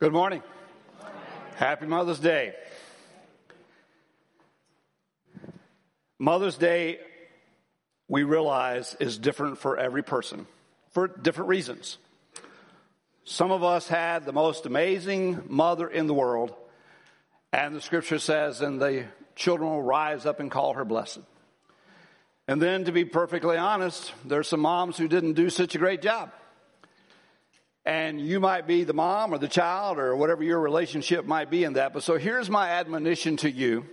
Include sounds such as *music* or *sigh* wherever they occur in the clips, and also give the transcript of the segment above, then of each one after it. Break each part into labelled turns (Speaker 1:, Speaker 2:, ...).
Speaker 1: Good morning. Happy Mother's Day. Mother's Day, we realize, is different for every person for different reasons. Some of us had the most amazing mother in the world, and the scripture says, and the children will rise up and call her blessed. And then, to be perfectly honest, there's some moms who didn't do such a great job. And you might be the mom or the child or whatever your relationship might be in that. But so here's my admonition to you.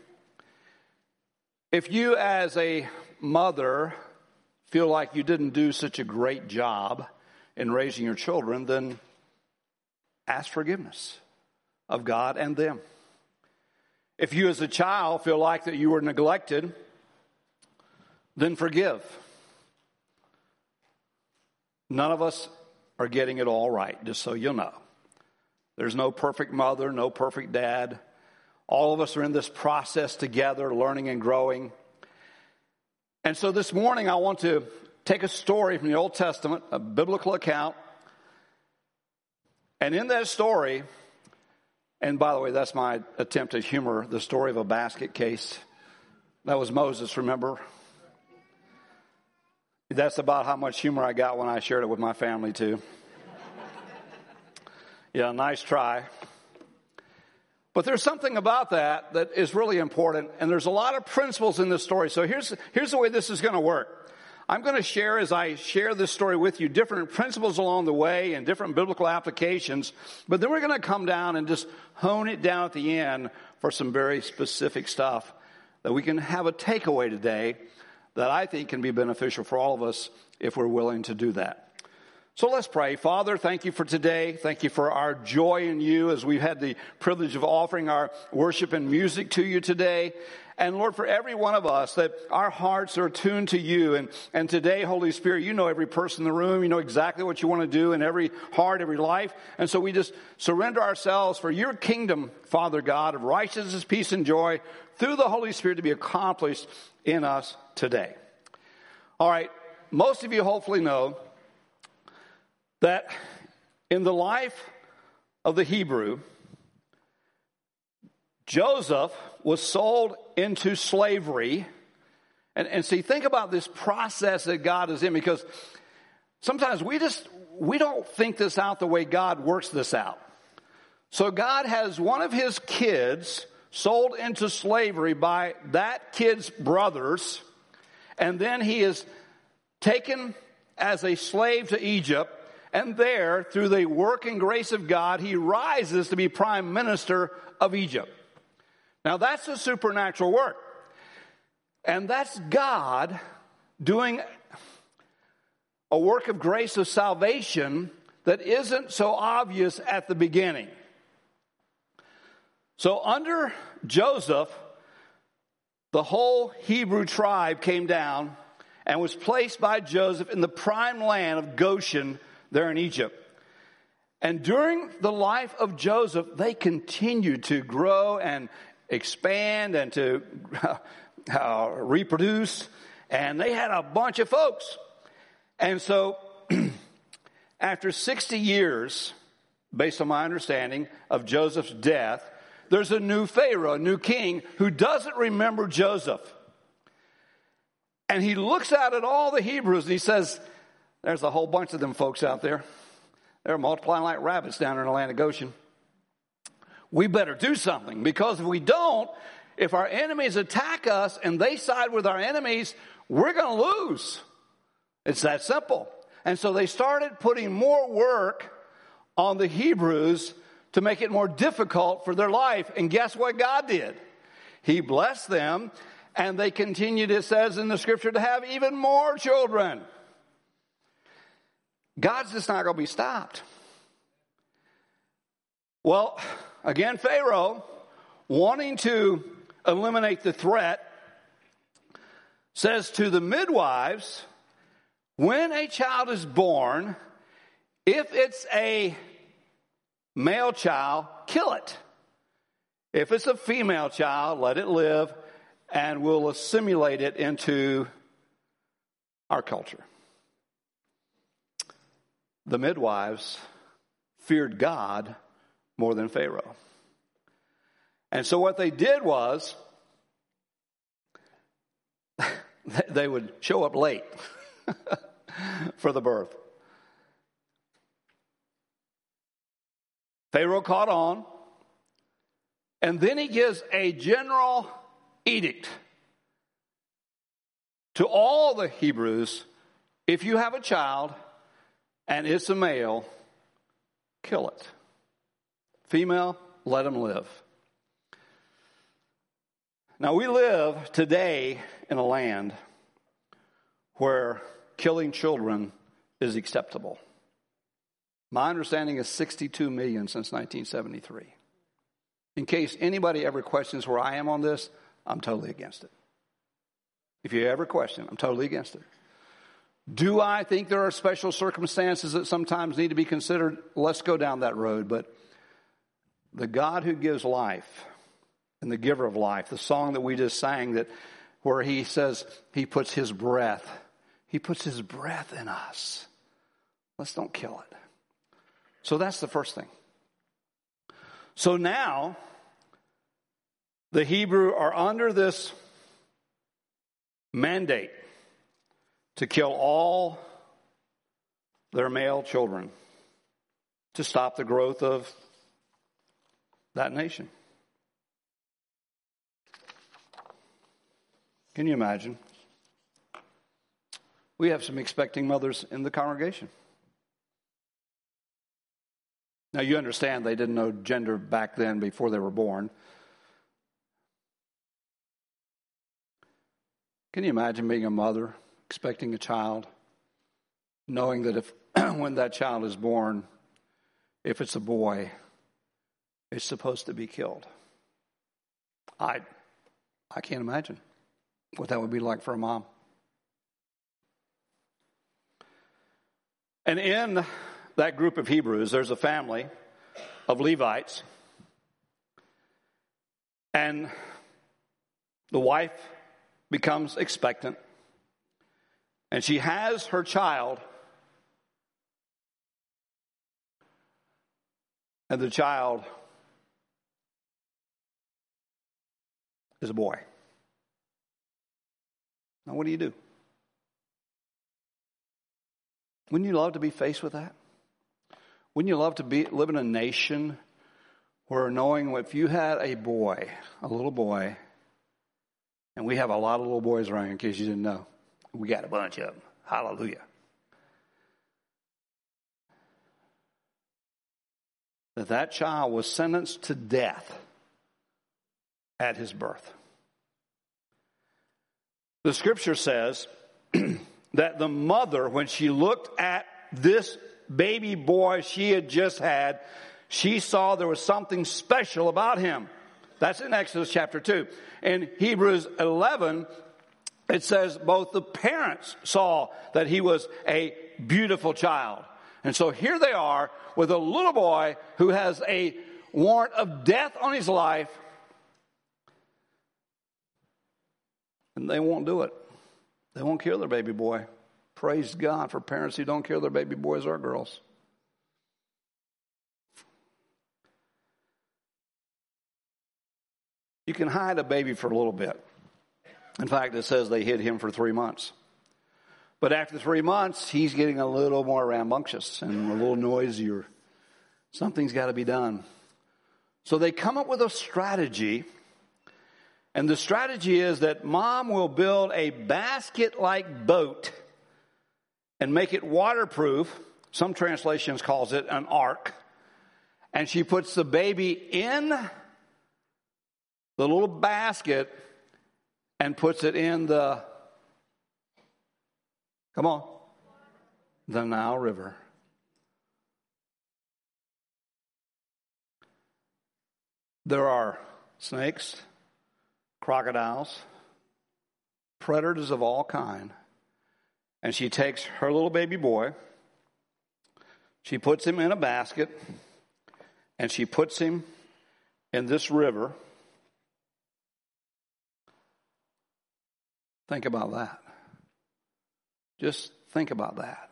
Speaker 1: If you, as a mother, feel like you didn't do such a great job in raising your children, then ask forgiveness of God and them. If you, as a child, feel like that you were neglected, then forgive. None of us are getting it all right, just so you'll know. There's no perfect mother, no perfect dad. All of us are in this process together, learning and growing. And so this morning, I want to take a story from the Old Testament, a biblical account. And in that story, and by the way, that's my attempt at humor the story of a basket case. That was Moses, remember? That's about how much humor I got when I shared it with my family, too. yeah, nice try. But there's something about that that is really important, and there's a lot of principles in this story. So here's, here's the way this is going to work. I'm going to share, as I share this story with you, different principles along the way and different biblical applications, but then we're going to come down and just hone it down at the end for some very specific stuff that we can have a takeaway today that I think can be beneficial for all of us if we're willing to do that. So let's pray. Father, thank you for today. Thank you for our joy in you as we've had the privilege of offering our worship and music to you today. And Lord, for every one of us, that our hearts are attuned to you. And, and today, Holy Spirit, you know every person in the room. You know exactly what you want to do in every heart, every life. And so we just surrender ourselves for your kingdom, Father God, of righteousness, peace, and joy through the Holy Spirit to be accomplished in us today. All right, most of you hopefully know that in the life of the Hebrew, Joseph was sold into slavery. And, and see, think about this process that God is in because sometimes we just, we don't think this out the way God works this out. So God has one of his kids sold into slavery by that kid's brothers, and then he is taken as a slave to Egypt, and there, through the work and grace of God, he rises to be prime minister of Egypt. Now that's a supernatural work. And that's God doing a work of grace of salvation that isn't so obvious at the beginning. So, under Joseph, the whole Hebrew tribe came down and was placed by Joseph in the prime land of Goshen there in Egypt. And during the life of Joseph, they continued to grow and expand and to *laughs* uh, reproduce. And they had a bunch of folks. And so, *clears throat* after 60 years, based on my understanding of Joseph's death, there's a new Pharaoh, a new king, who doesn't remember Joseph. And he looks out at all the Hebrews and he says, There's a whole bunch of them folks out there. They're multiplying like rabbits down in the land of Goshen. We better do something because if we don't, if our enemies attack us and they side with our enemies, we're going to lose. It's that simple. And so they started putting more work on the Hebrews to make it more difficult for their life. And guess what God did? He blessed them and they continued, it says in the scripture, to have even more children. God's just not going to be stopped. Well, again, Pharaoh, wanting to eliminate the threat, says to the midwives, when a child is born, if it's a male child, kill it. If it's a female child, let it live and we'll assimilate it into our culture. The midwives feared God more than Pharaoh. And so what they did was *laughs* they would show up late *laughs* for the birth. Pharaoh caught on, and then he gives a general edict to all the Hebrews if you have a child and it's a male, kill it. Female, let them live. Now, we live today in a land where killing children is acceptable. My understanding is 62 million since 1973. In case anybody ever questions where I am on this, I'm totally against it. If you ever question, I'm totally against it. Do I think there are special circumstances that sometimes need to be considered? Let's go down that road. But the God who gives life and the giver of life, the song that we just sang that where he says he puts his breath, he puts his breath in us. Let's don't kill it. So that's the first thing. So now the Hebrew are under this mandate to kill all their male children to stop the growth of that nation. Can you imagine? We have some expecting mothers in the congregation. Now, you understand they didn't know gender back then before they were born. Can you imagine being a mother, expecting a child, knowing that if *clears throat* when that child is born, if it's a boy, it's supposed to be killed? I, I can't imagine what that would be like for a mom. And in that group of Hebrews, there's a family of Levites. And the wife becomes expectant. And she has her child. And the child is a boy. Now, what do you do? Wouldn't you love to be faced with that? Wouldn't you love to be live in a nation where knowing if you had a boy, a little boy, and we have a lot of little boys around in case you didn't know. We got a bunch of them. Hallelujah. That that child was sentenced to death at his birth. The scripture says *clears throat* that the mother, when she looked at this baby boy she had just had, she saw there was something special about him. That's in Exodus chapter 2. In Hebrews 11, it says both the parents saw that he was a beautiful child. And so here they are with a little boy who has a warrant of death on his life. And they won't do it. They won't kill their baby boy. Praise God for parents who don't kill their baby boys or girls. You can hide a baby for a little bit. In fact, it says they hid him for three months. But after three months, he's getting a little more rambunctious and a little noisier. Something's got to be done. So they come up with a strategy. And the strategy is that mom will build a basket like boat and make it waterproof. Some translations calls it an ark. And she puts the baby in the little basket and puts it in the, come on, the Nile River. There are snakes, crocodiles, predators of all kind. And she takes her little baby boy, she puts him in a basket, and she puts him in this river Think about that. Just think about that.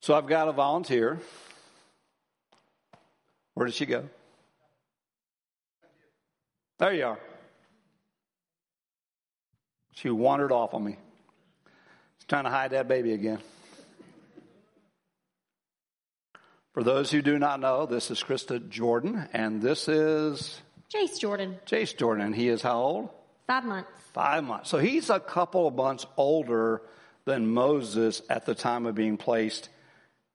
Speaker 1: So I've got a volunteer. Where did she go? There you are. She wandered off on me. She's trying to hide that baby again. For those who do not know, this is Krista Jordan, and this is
Speaker 2: Jace Jordan,
Speaker 1: Jace Jordan. And he is how old?
Speaker 2: five months.
Speaker 1: Five months. So he's a couple of months older than Moses at the time of being placed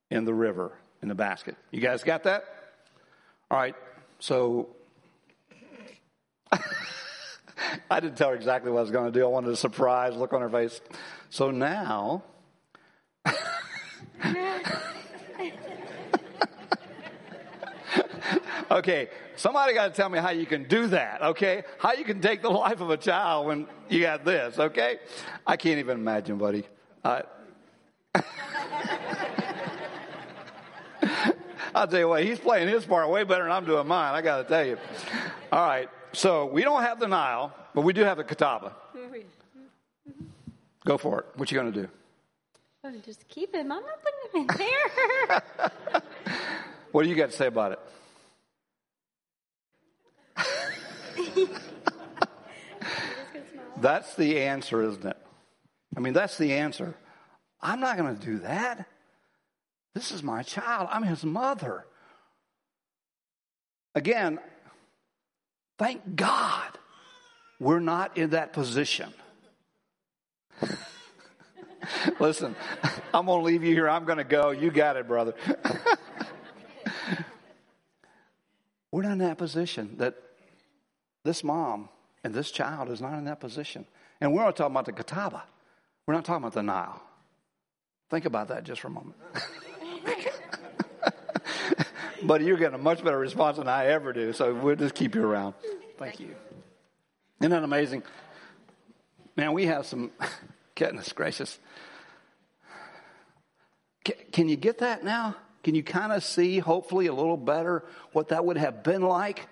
Speaker 1: in the river, in the basket. You guys got that? All right. So *laughs* *laughs* I didn't tell her exactly what I was going to do. I wanted a surprise look on her face. So now. *laughs* okay, somebody got to tell me how you can do that, okay? How you can take the life of a child when you got this, okay? I can't even imagine, buddy. Uh, *laughs* I'll tell you what, he's playing his part way better than I'm doing mine, I got to tell you. All right, so we don't have the Nile, but we do have the Catawba. Mm-hmm. Go for it. What you going to do?
Speaker 2: Oh, just keep him. I'm not putting him in there. *laughs*
Speaker 1: What do you got to say about it? *laughs* That's the answer, isn't it? I mean, that's the answer. I'm not going to do that. This is my child. I'm his mother. Again, thank God we're not in that position. *laughs* Listen, I'm going to leave you here. I'm going to go. You got it, brother. *laughs* we're not in that position that this mom and this child is not in that position. And we're not talking about the Catawba. We're not talking about the Nile. Think about that just for a moment. *laughs* but you're getting a much better response than I ever do, so we'll just keep you around. Thank you. Isn't that amazing? Man, we have some, *laughs* goodness gracious. Can, can you get that now? Can you kind of see, hopefully, a little better what that would have been like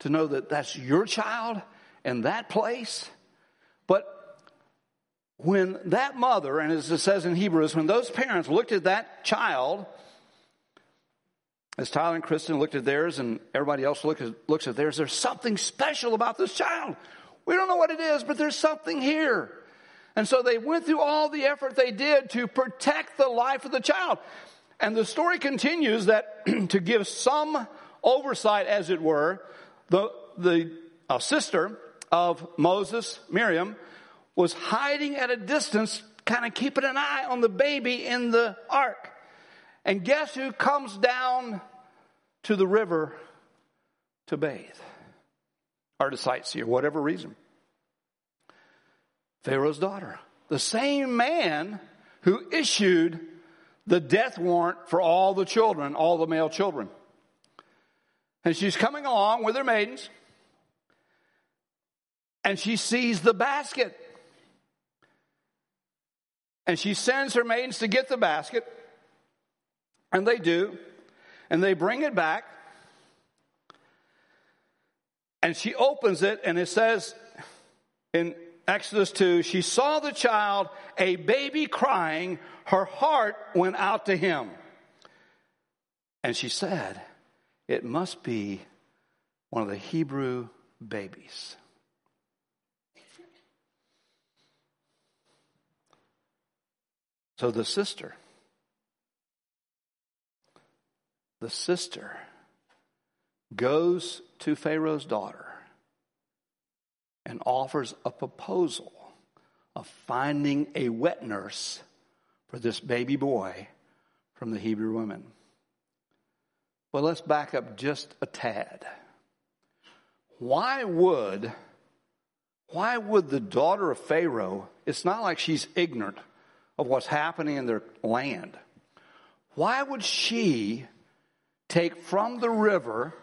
Speaker 1: to know that that's your child in that place? But when that mother, and as it says in Hebrews, when those parents looked at that child, as Tyler and Kristen looked at theirs and everybody else look at, looks at theirs, there's something special about this child. We don't know what it is, but there's something here. And so they went through all the effort they did to protect the life of the child. And the story continues that *clears throat* to give some oversight, as it were, the, the uh, sister of Moses, Miriam, was hiding at a distance, kind of keeping an eye on the baby in the ark. And guess who comes down to the river to bathe or to sightsee or whatever reason? Pharaoh's daughter. The same man who issued the death warrant for all the children, all the male children. And she's coming along with her maidens, and she sees the basket. And she sends her maidens to get the basket, and they do, and they bring it back. And she opens it, and it says in Exodus 2, she saw the child, a baby crying. Her heart went out to him. And she said, It must be one of the Hebrew babies. So the sister, the sister goes to Pharaoh's daughter and offers a proposal of finding a wet nurse for this baby boy from the Hebrew women. But let's back up just a tad. Why would why would the daughter of Pharaoh, it's not like she's ignorant of what's happening in their land. Why would she take from the river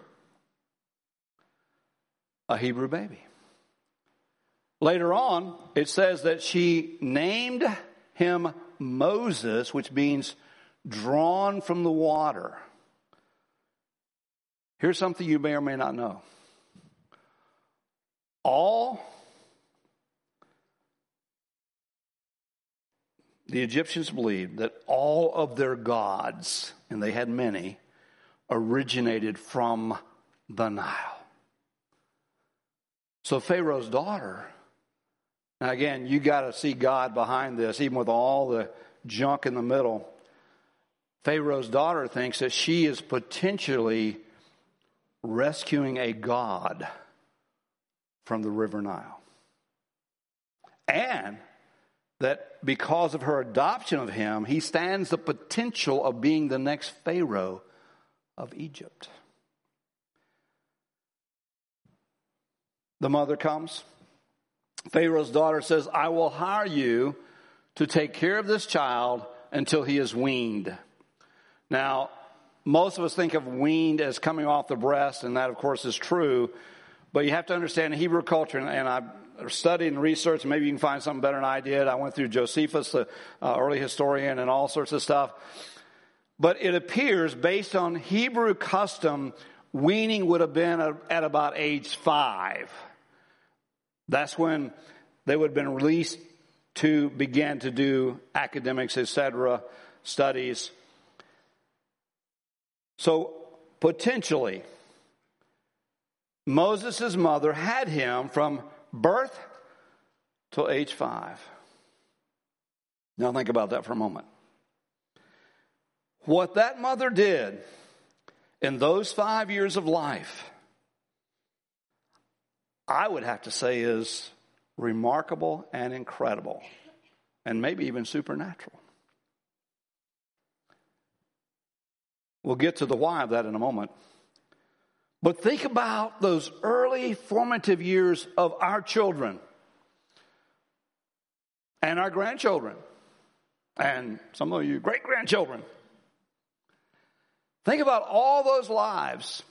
Speaker 1: a Hebrew baby? Later on, it says that she named him Moses, which means drawn from the water. Here's something you may or may not know. All the Egyptians believed that all of their gods, and they had many, originated from the Nile. So Pharaoh's daughter, now again, you got to see God behind this, even with all the junk in the middle. Pharaoh's daughter thinks that she is potentially rescuing a God from the river Nile. And that because of her adoption of him, he stands the potential of being the next Pharaoh of Egypt. The mother comes. Pharaoh's daughter says, I will hire you to take care of this child until he is weaned. Now, most of us think of weaned as coming off the breast, and that, of course, is true. But you have to understand Hebrew culture, and I studied and researched, maybe you can find something better than I did. I went through Josephus, the uh, early historian, and all sorts of stuff. But it appears, based on Hebrew custom, weaning would have been at about age five. That's when they would have been released to begin to do academics, etc., studies. So potentially, Moses' mother had him from birth till age five. Now think about that for a moment. What that mother did in those five years of life, I would have to say is remarkable and incredible, and maybe even supernatural. We'll get to the why of that in a moment. But think about those early formative years of our children and our grandchildren and some of you great grandchildren. Think about all those lives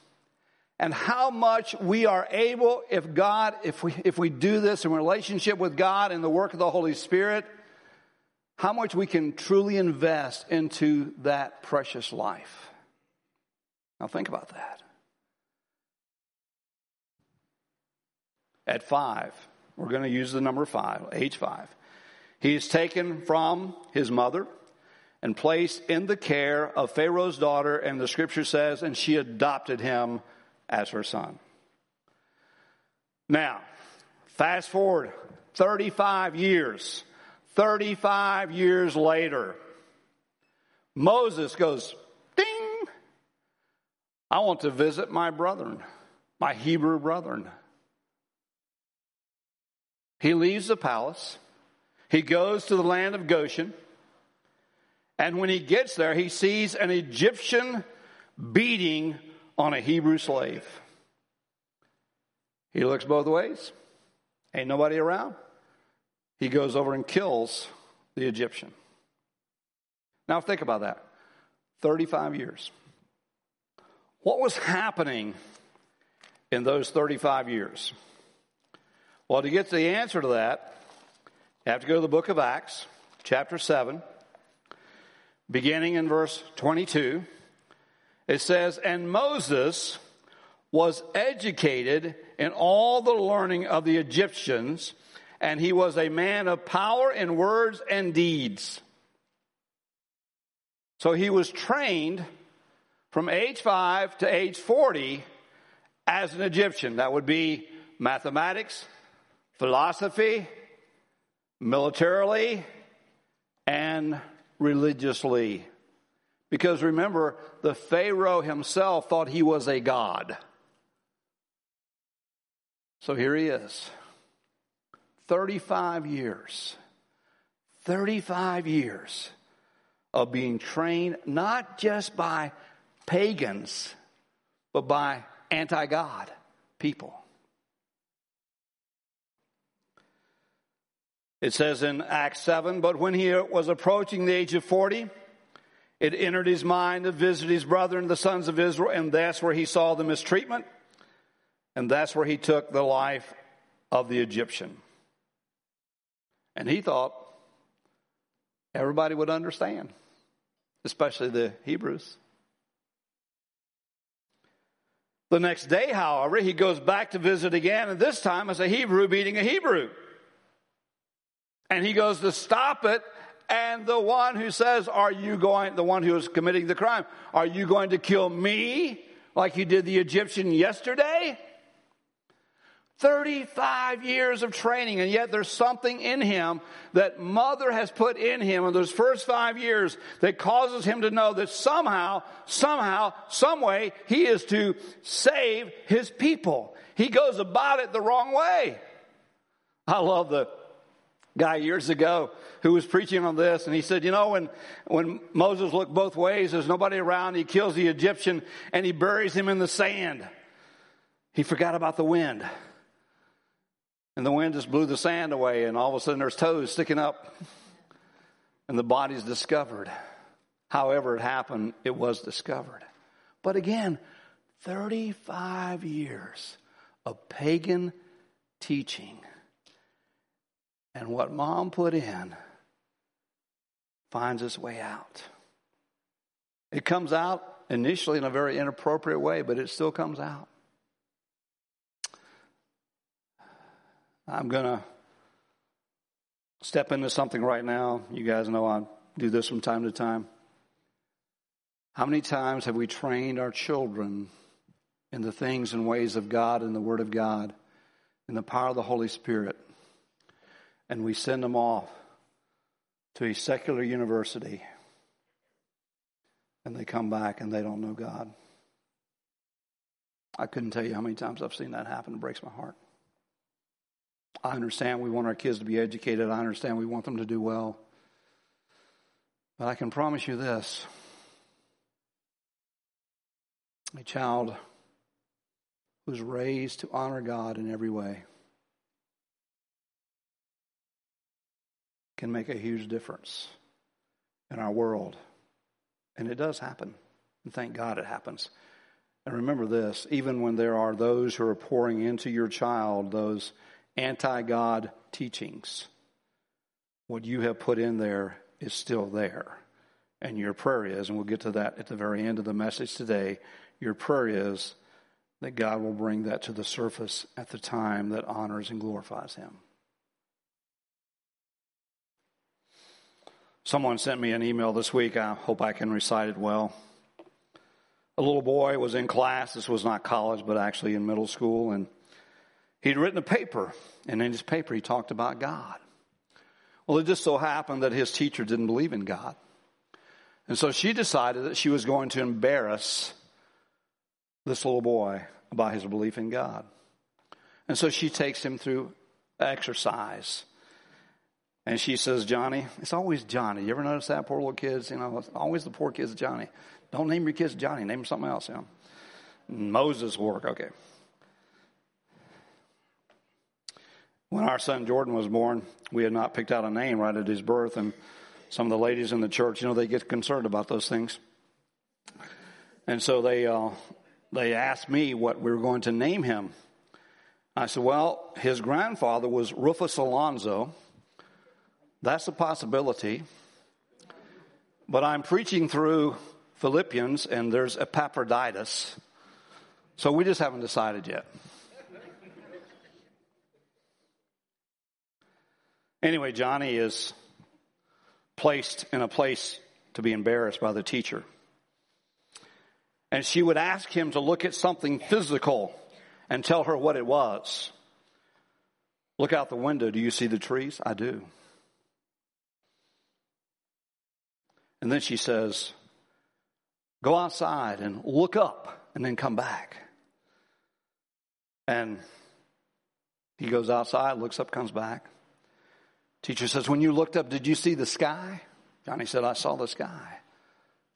Speaker 1: and how much we are able, if God, if we, if we do this in relationship with God and the work of the Holy Spirit, how much we can truly invest into that precious life. Now think about that. At five, we're going to use the number five, age five. He is taken from his mother and placed in the care of Pharaoh's daughter, and the scripture says, and she adopted him as her son. Now, fast forward 35 years. 35 years later, Moses goes, ding, I want to visit my brethren, my Hebrew brethren. He leaves the palace. He goes to the land of Goshen. And when he gets there, he sees an Egyptian beating on a Hebrew slave. He looks both ways. Ain't nobody around. He goes over and kills the Egyptian. Now think about that 35 years. What was happening in those 35 years? Well, to get to the answer to that, you have to go to the book of Acts, chapter 7 beginning in verse 22, it says, And Moses was educated in all the learning of the Egyptians, and he was a man of power in words and deeds. So he was trained from age 5 to age 40 as an Egyptian. That would be mathematics, philosophy, militarily, and religiously. Because remember, the Pharaoh himself thought he was a god. So here he is 35 years. 35 years of being trained not just by pagans, but by anti God people. It says in Acts 7, but when he was approaching the age of 40, it entered his mind to visit his brethren, the sons of Israel, and that's where he saw the mistreatment, and that's where he took the life of the Egyptian. And he thought everybody would understand, especially the Hebrews. The next day, however, he goes back to visit again, and this time as a Hebrew beating a Hebrew. And he goes to stop it And the one who says, Are you going, the one who is committing the crime, are you going to kill me like you did the Egyptian yesterday? 35 years of training, and yet there's something in him that mother has put in him in those first five years that causes him to know that somehow, somehow, some way, he is to save his people. He goes about it the wrong way. I love the guy years ago who was preaching on this and he said, you know, when, when Moses looked both ways, there's nobody around, he kills the Egyptian and he buries him in the sand. He forgot about the wind. And the wind just blew the sand away, and all of a sudden there's toes sticking up, and the body's discovered. However, it happened, it was discovered. But again, 35 years of pagan teaching. And what mom put in finds its way out. It comes out initially in a very inappropriate way, but it still comes out. I'm going to step into something right now. You guys know I do this from time to time. How many times have we trained our children in the things and ways of God and the Word of God, in the power of the Holy Spirit, and we send them off to a secular university and they come back and they don't know God? I couldn't tell you how many times I've seen that happen. It breaks my heart. I understand we want our kids to be educated. I understand we want them to do well. But I can promise you this a child who's raised to honor God in every way can make a huge difference in our world. And it does happen. And thank God it happens. And remember this even when there are those who are pouring into your child those anti God teachings, what you have put in there is still there. And your prayer is, and we'll get to that at the very end of the message today, your prayer is that God will bring that to the surface at the time that honors and glorifies Him. Someone sent me an email this week. I hope I can recite it well. A little boy was in class. This was not college, but actually in middle school. And He'd written a paper, and in his paper he talked about God. Well, it just so happened that his teacher didn't believe in God. And so she decided that she was going to embarrass this little boy about his belief in God. And so she takes him through exercise. And she says, Johnny, it's always Johnny. You ever notice that? Poor little kids, you know, it's always the poor kids, Johnny. Don't name your kids Johnny, name them something else, you know. Moses work, okay. When our son Jordan was born, we had not picked out a name right at his birth, and some of the ladies in the church, you know, they get concerned about those things. And so they, uh, they asked me what we were going to name him. I said, well, his grandfather was Rufus Alonzo. That's a possibility. But I'm preaching through Philippians, and there's Epaphroditus. So we just haven't decided yet. Anyway, Johnny is placed in a place to be embarrassed by the teacher. And she would ask him to look at something physical and tell her what it was. Look out the window. Do you see the trees? I do. And then she says, Go outside and look up and then come back. And he goes outside, looks up, comes back. Teacher says, When you looked up, did you see the sky? Johnny said, I saw the sky.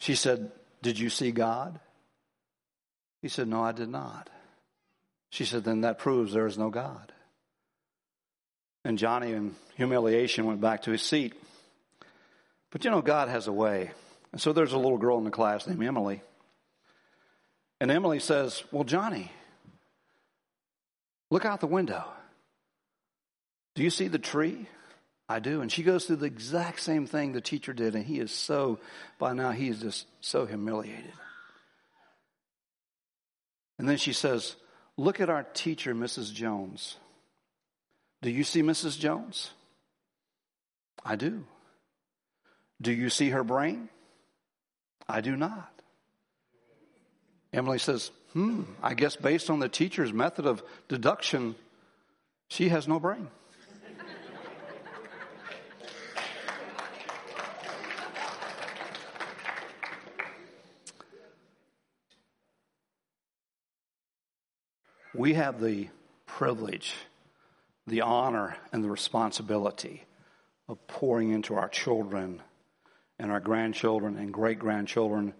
Speaker 1: She said, Did you see God? He said, No, I did not. She said, Then that proves there is no God. And Johnny, in humiliation, went back to his seat. But you know, God has a way. And so there's a little girl in the class named Emily. And Emily says, Well, Johnny, look out the window. Do you see the tree? I do. And she goes through the exact same thing the teacher did, and he is so, by now, he is just so humiliated. And then she says, Look at our teacher, Mrs. Jones. Do you see Mrs. Jones? I do. Do you see her brain? I do not. Emily says, Hmm, I guess based on the teacher's method of deduction, she has no brain. we have the privilege, the honor, and the responsibility of pouring into our children and our grandchildren and great grandchildren.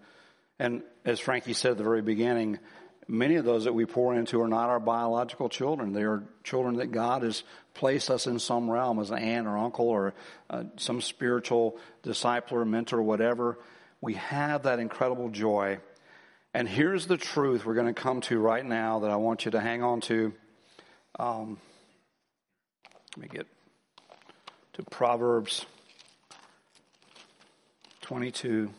Speaker 1: And as Frankie said at the very beginning, many of those that we pour into are not our biological children. They are children that God has placed us in some realm as an aunt or uncle or uh, some spiritual disciple or mentor or whatever. We have that incredible joy. And here's the truth we're going to come to right now that I want you to hang on to. Um, let me get to Proverbs 22.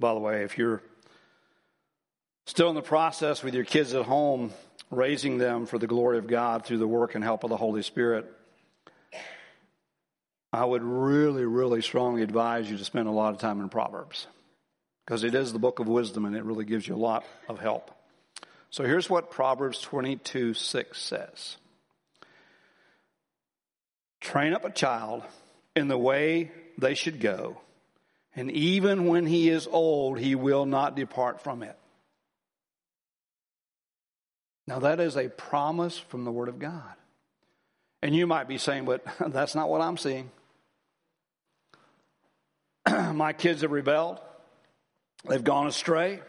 Speaker 1: By the way, if you're still in the process with your kids at home, raising them for the glory of God through the work and help of the Holy Spirit, I would really, really strongly advise you to spend a lot of time in Proverbs because it is the book of wisdom and it really gives you a lot of help. So here's what Proverbs 22 6 says Train up a child in the way they should go and even when he is old, he will not depart from it. Now, that is a promise from the Word of God. And you might be saying, but *laughs* that's not what I'm seeing. *clears throat* My kids have rebelled, they've gone astray.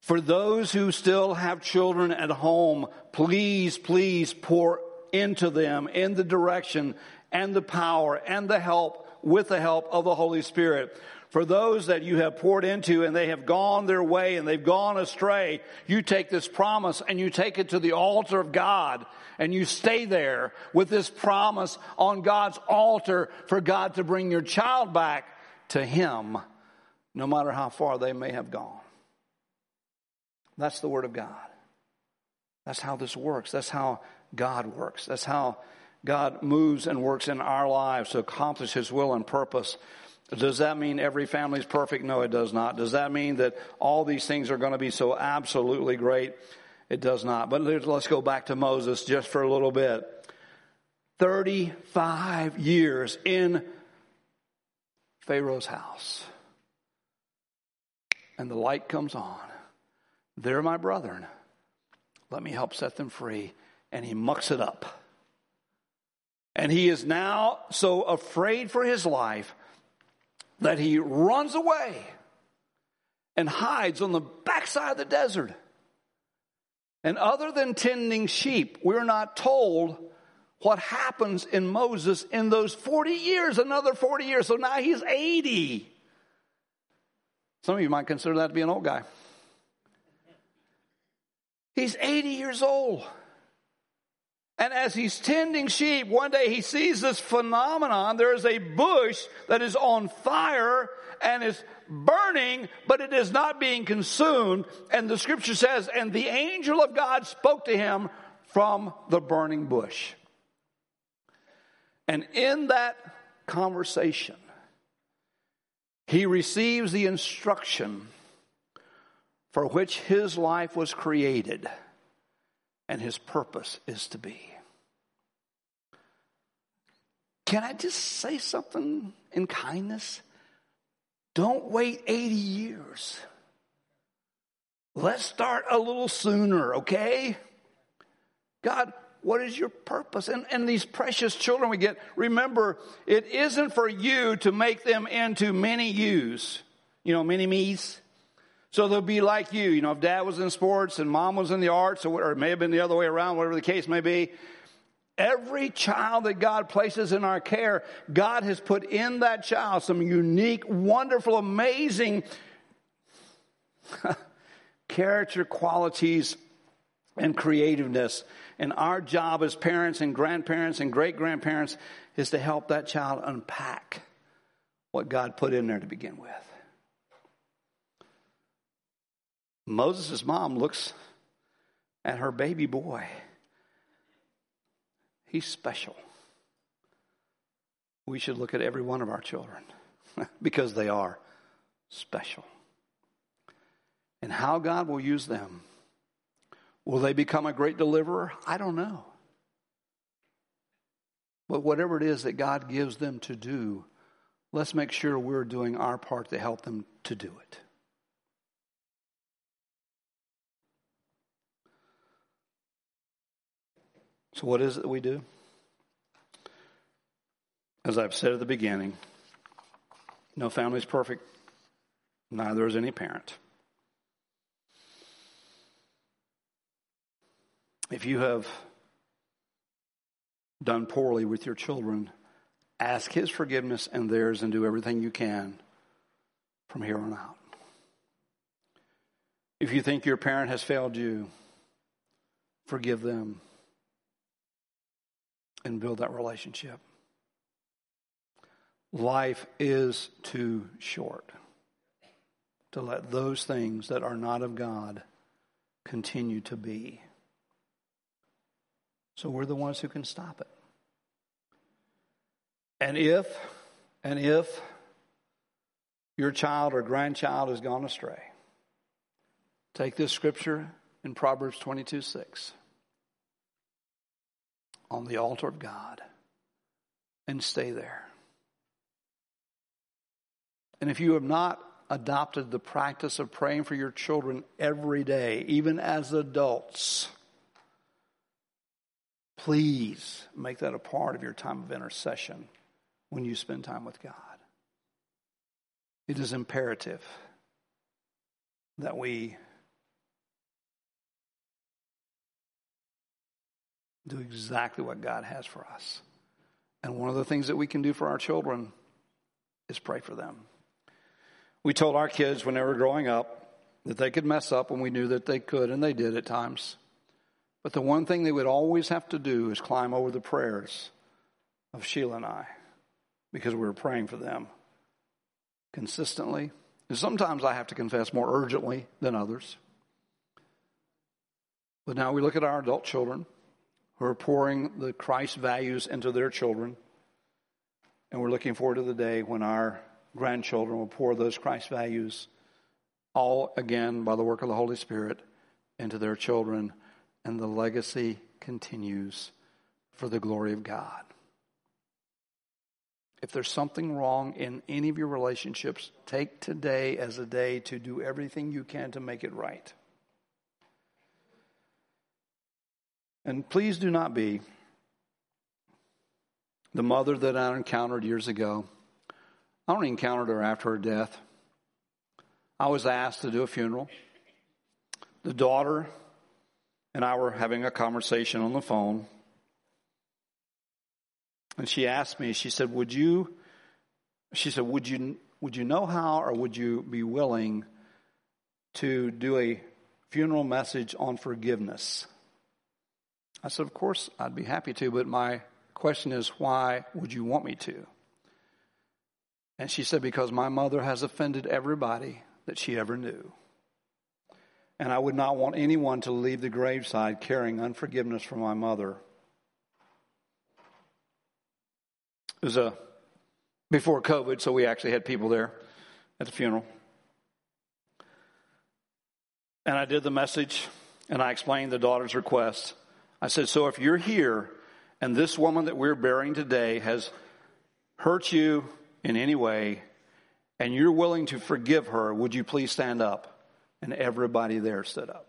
Speaker 1: For those who still have children at home, please, please pour into them in the direction and the power and the help with the help of the Holy Spirit. For those that you have poured into and they have gone their way and they've gone astray, you take this promise and you take it to the altar of God and you stay there with this promise on God's altar for God to bring your child back to Him, no matter how far they may have gone. That's the Word of God. That's how this works. That's how God works. That's how God moves and works in our lives to accomplish His will and purpose. Does that mean every family is perfect? No, it does not. Does that mean that all these things are going to be so absolutely great? It does not. But let's go back to Moses just for a little bit. 35 years in Pharaoh's house. And the light comes on. They're my brethren. Let me help set them free. And he mucks it up. And he is now so afraid for his life that he runs away and hides on the backside of the desert. And other than tending sheep, we're not told what happens in Moses in those 40 years, another 40 years. So now he's 80. Some of you might consider that to be an old guy. He's 80 years old. And as he's tending sheep, one day he sees this phenomenon. There is a bush that is on fire and is burning, but it is not being consumed. And the scripture says, and the angel of God spoke to him from the burning bush. And in that conversation, he receives the instruction for which his life was created and his purpose is to be. Can I just say something in kindness? Don't wait 80 years. Let's start a little sooner, okay? God, what is your purpose? And, and these precious children we get, remember, it isn't for you to make them into many yous, you know, many me's. So they'll be like you. You know, if dad was in sports and mom was in the arts, or, or it may have been the other way around, whatever the case may be, Every child that God places in our care, God has put in that child some unique, wonderful, amazing *laughs* character qualities and creativeness. And our job as parents and grandparents and great grandparents is to help that child unpack what God put in there to begin with. Moses' mom looks at her baby boy. He's special. We should look at every one of our children *laughs* because they are special. And how God will use them. Will they become a great deliverer? I don't know. But whatever it is that God gives them to do, let's make sure we're doing our part to help them to do it. So, what is it that we do? As I've said at the beginning, no family is perfect, neither is any parent. If you have done poorly with your children, ask His forgiveness and theirs and do everything you can from here on out. If you think your parent has failed you, forgive them and build that relationship. Life is too short to let those things that are not of God continue to be. So we're the ones who can stop it. And if, and if your child or grandchild has gone astray, take this scripture in Proverbs 22 6 on the altar of God and stay there. And if you have not adopted the practice of praying for your children every day, even as adults, please make that a part of your time of intercession when you spend time with God. It is imperative that we do exactly what God has for us. And one of the things that we can do for our children is pray for them. We told our kids when they were growing up that they could mess up and we knew that they could, and they did at times. But the one thing they would always have to do is climb over the prayers of Sheila and I because we were praying for them consistently. And sometimes I have to confess more urgently than others. But now we look at our adult children who are pouring the Christ values into their children. And we're looking forward to the day when our grandchildren will pour those Christ values, all again by the work of the Holy Spirit, into their children. And the legacy continues for the glory of God. If there's something wrong in any of your relationships, take today as a day to do everything you can to make it right. And please do not be the mother that I encountered years ago. I only encountered her after her death. I was asked to do a funeral. The daughter and I were having a conversation on the phone. And she asked me, she said, Would you, she said, Would you, would you know how or would you be willing to do a funeral message on forgiveness? I said, Of course, I'd be happy to, but my question is, why would you want me to? And she said, Because my mother has offended everybody that she ever knew. And I would not want anyone to leave the graveside carrying unforgiveness from my mother. It was a before COVID, so we actually had people there at the funeral. And I did the message and I explained the daughter's request. I said, So if you're here and this woman that we're burying today has hurt you in any way and you're willing to forgive her, would you please stand up? And everybody there stood up.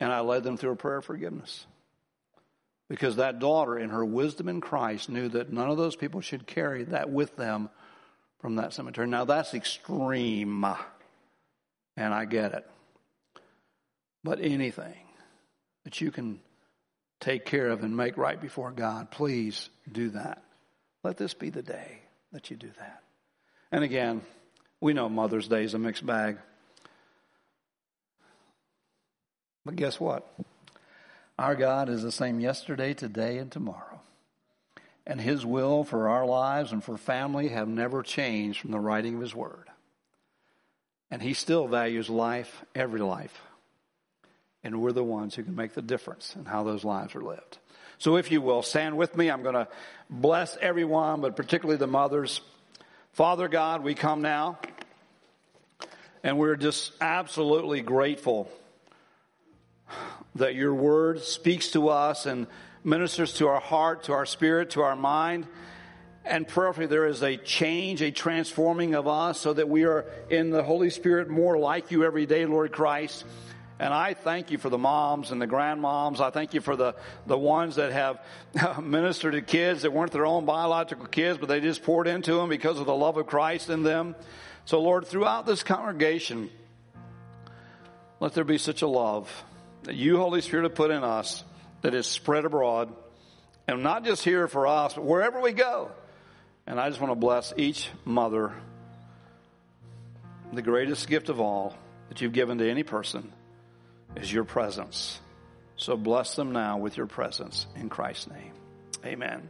Speaker 1: And I led them through a prayer of forgiveness. Because that daughter, in her wisdom in Christ, knew that none of those people should carry that with them from that cemetery. Now, that's extreme, and I get it. But anything that you can take care of and make right before God, please do that. Let this be the day that you do that. And again, we know Mother's Day is a mixed bag. But guess what? Our God is the same yesterday, today, and tomorrow. and His will for our lives and for family have never changed from the writing of His Word. And He still values life, every life. And we're the ones who can make the difference in how those lives are lived. So if you will, stand with me. I'm going to bless everyone, but particularly the mothers. Father God, we come now, and we're just absolutely grateful that your word speaks to us and ministers to our heart, to our spirit, to our mind. And prayerfully, there is a change, a transforming of us so that we are in the Holy Spirit more like you every day, Lord Christ. And I thank you for the moms and the grandmoms. I thank you for the, the ones that have *laughs* ministered to kids that weren't their own biological kids, but they just poured into them because of the love of Christ in them. So, Lord, throughout this congregation, let there be such a love that you, Holy Spirit, have put in us that is spread abroad. And not just here for us, but wherever we go. And I just want to bless each mother, the greatest gift of all that you've given to any person is your presence. So bless them now with your presence in Christ's name. Amen.